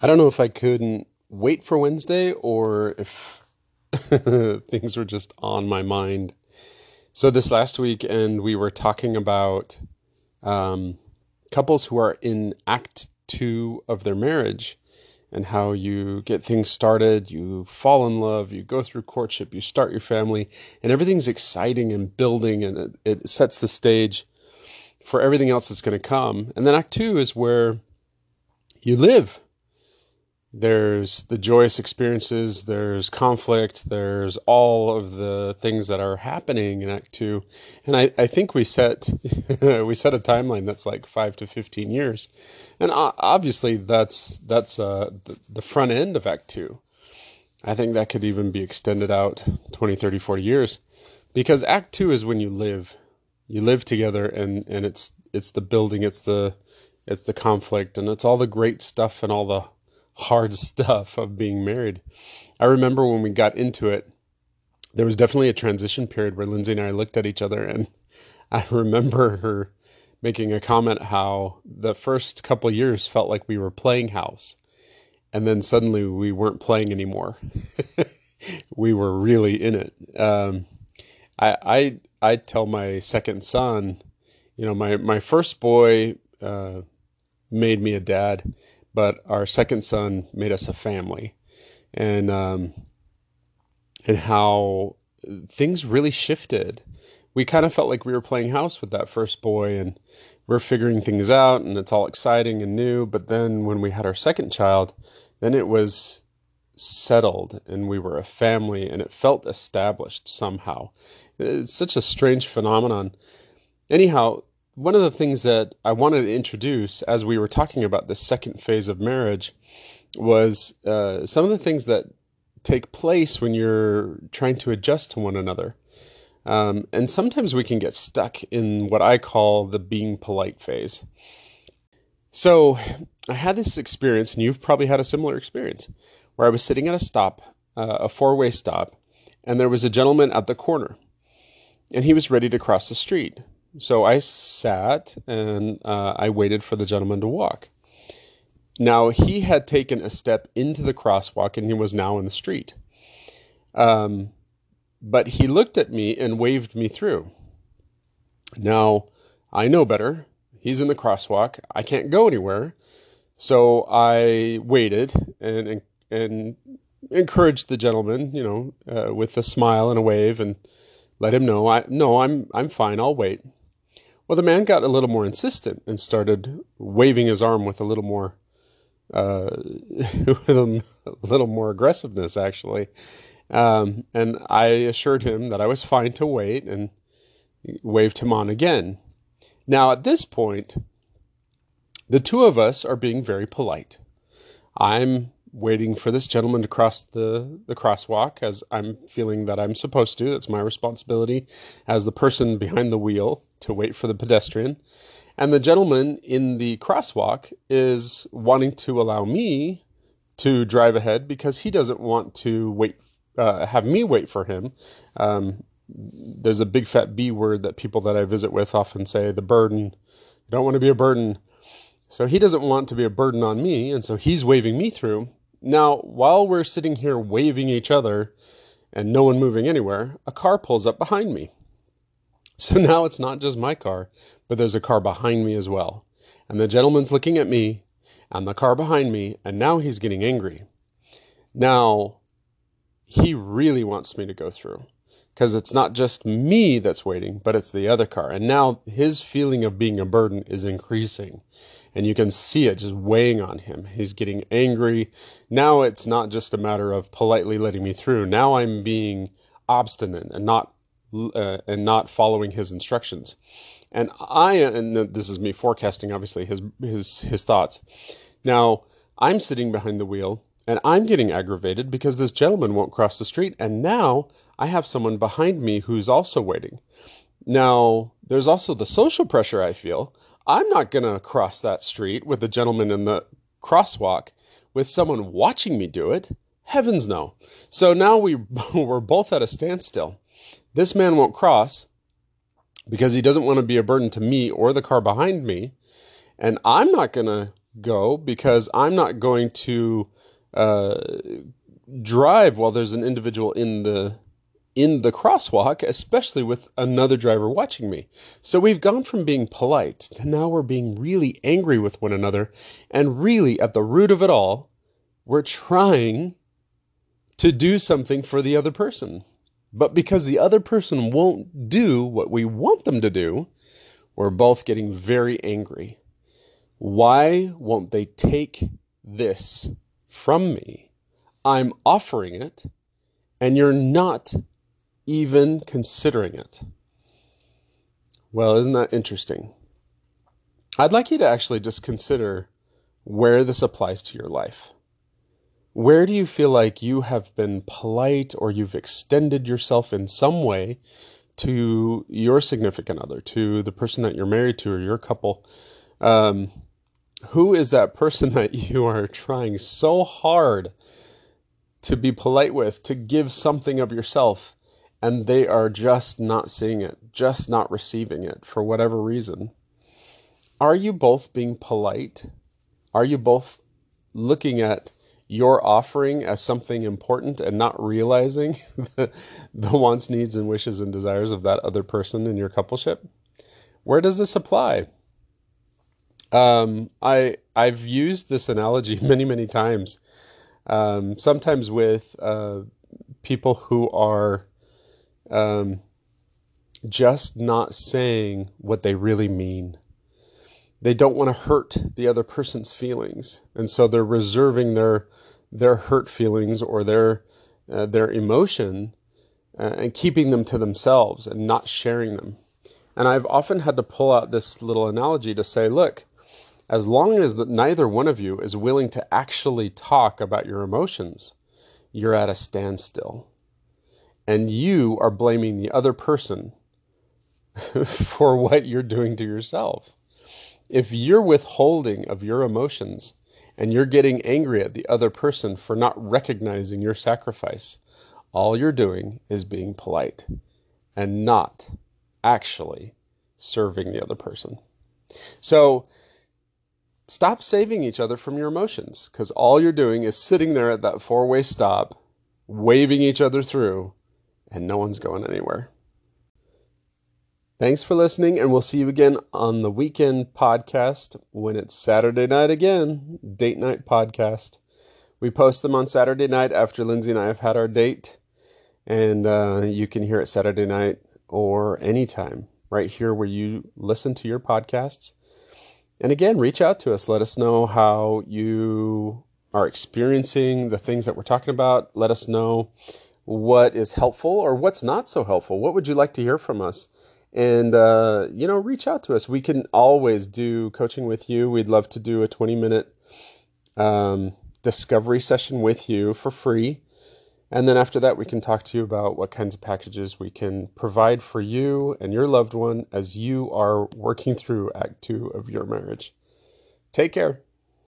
I don't know if I couldn't wait for Wednesday or if things were just on my mind. So, this last weekend, we were talking about um, couples who are in act two of their marriage and how you get things started, you fall in love, you go through courtship, you start your family, and everything's exciting and building, and it, it sets the stage for everything else that's going to come. And then Act Two is where you live there's the joyous experiences, there's conflict, there's all of the things that are happening in Act Two, and I, I think we set we set a timeline that's like five to fifteen years, and obviously that's that's uh, the, the front end of Act Two. I think that could even be extended out 20, 30, 40 years, because Act Two is when you live, you live together, and and it's it's the building, it's the it's the conflict, and it's all the great stuff and all the hard stuff of being married. I remember when we got into it, there was definitely a transition period where Lindsay and I looked at each other, and I remember her making a comment how the first couple years felt like we were playing house, and then suddenly we weren't playing anymore. we were really in it. Um, I, I I tell my second son, you know, my my first boy uh, made me a dad, but our second son made us a family, and um, and how things really shifted. We kind of felt like we were playing house with that first boy, and we're figuring things out, and it's all exciting and new. But then when we had our second child, then it was settled, and we were a family, and it felt established somehow. It's such a strange phenomenon. Anyhow, one of the things that I wanted to introduce as we were talking about the second phase of marriage was uh, some of the things that take place when you're trying to adjust to one another. Um, and sometimes we can get stuck in what I call the being polite phase. So I had this experience, and you've probably had a similar experience, where I was sitting at a stop, uh, a four way stop, and there was a gentleman at the corner, and he was ready to cross the street. So I sat and uh, I waited for the gentleman to walk. Now he had taken a step into the crosswalk and he was now in the street. Um, but he looked at me and waved me through. Now I know better. He's in the crosswalk. I can't go anywhere. So I waited and and, and encouraged the gentleman, you know, uh, with a smile and a wave, and let him know I no, I'm I'm fine. I'll wait. Well, the man got a little more insistent and started waving his arm with a little more, uh, with a little more aggressiveness, actually. Um, and I assured him that I was fine to wait and waved him on again. Now, at this point, the two of us are being very polite. I'm waiting for this gentleman to cross the, the crosswalk as I'm feeling that I'm supposed to. That's my responsibility as the person behind the wheel to wait for the pedestrian. And the gentleman in the crosswalk is wanting to allow me to drive ahead because he doesn't want to wait, uh, have me wait for him. Um, there's a big fat B word that people that I visit with often say the burden. They don't want to be a burden. So he doesn't want to be a burden on me. And so he's waving me through. Now, while we're sitting here waving each other and no one moving anywhere, a car pulls up behind me. So now it's not just my car, but there's a car behind me as well. And the gentleman's looking at me and the car behind me, and now he's getting angry. Now, he really wants me to go through because it's not just me that's waiting, but it's the other car. And now his feeling of being a burden is increasing and you can see it just weighing on him. He's getting angry. Now it's not just a matter of politely letting me through. Now I'm being obstinate and not uh, and not following his instructions. And I and this is me forecasting obviously his his his thoughts. Now, I'm sitting behind the wheel and I'm getting aggravated because this gentleman won't cross the street and now I have someone behind me who's also waiting. Now, there's also the social pressure I feel I'm not going to cross that street with the gentleman in the crosswalk with someone watching me do it. Heavens no. So now we, we're both at a standstill. This man won't cross because he doesn't want to be a burden to me or the car behind me. And I'm not going to go because I'm not going to uh, drive while there's an individual in the in the crosswalk, especially with another driver watching me. So we've gone from being polite to now we're being really angry with one another. And really, at the root of it all, we're trying to do something for the other person. But because the other person won't do what we want them to do, we're both getting very angry. Why won't they take this from me? I'm offering it, and you're not even considering it. Well, isn't that interesting? I'd like you to actually just consider where this applies to your life. Where do you feel like you have been polite or you've extended yourself in some way to your significant other, to the person that you're married to or your couple? Um, who is that person that you are trying so hard to be polite with, to give something of yourself, and they are just not seeing it, just not receiving it for whatever reason? Are you both being polite? Are you both looking at your offering as something important and not realizing the, the wants, needs, and wishes and desires of that other person in your coupleship? Where does this apply? Um, I I've used this analogy many many times. Um, sometimes with uh, people who are um, just not saying what they really mean. They don't want to hurt the other person's feelings, and so they're reserving their their hurt feelings or their uh, their emotion uh, and keeping them to themselves and not sharing them. And I've often had to pull out this little analogy to say, look, as long as that neither one of you is willing to actually talk about your emotions, you're at a standstill. And you are blaming the other person for what you're doing to yourself. If you're withholding of your emotions and you're getting angry at the other person for not recognizing your sacrifice, all you're doing is being polite and not actually serving the other person. So, Stop saving each other from your emotions because all you're doing is sitting there at that four way stop, waving each other through, and no one's going anywhere. Thanks for listening, and we'll see you again on the weekend podcast when it's Saturday night again, date night podcast. We post them on Saturday night after Lindsay and I have had our date, and uh, you can hear it Saturday night or anytime right here where you listen to your podcasts. And again, reach out to us. Let us know how you are experiencing the things that we're talking about. Let us know what is helpful or what's not so helpful. What would you like to hear from us? And, uh, you know, reach out to us. We can always do coaching with you. We'd love to do a 20 minute um, discovery session with you for free. And then after that, we can talk to you about what kinds of packages we can provide for you and your loved one as you are working through Act Two of your marriage. Take care.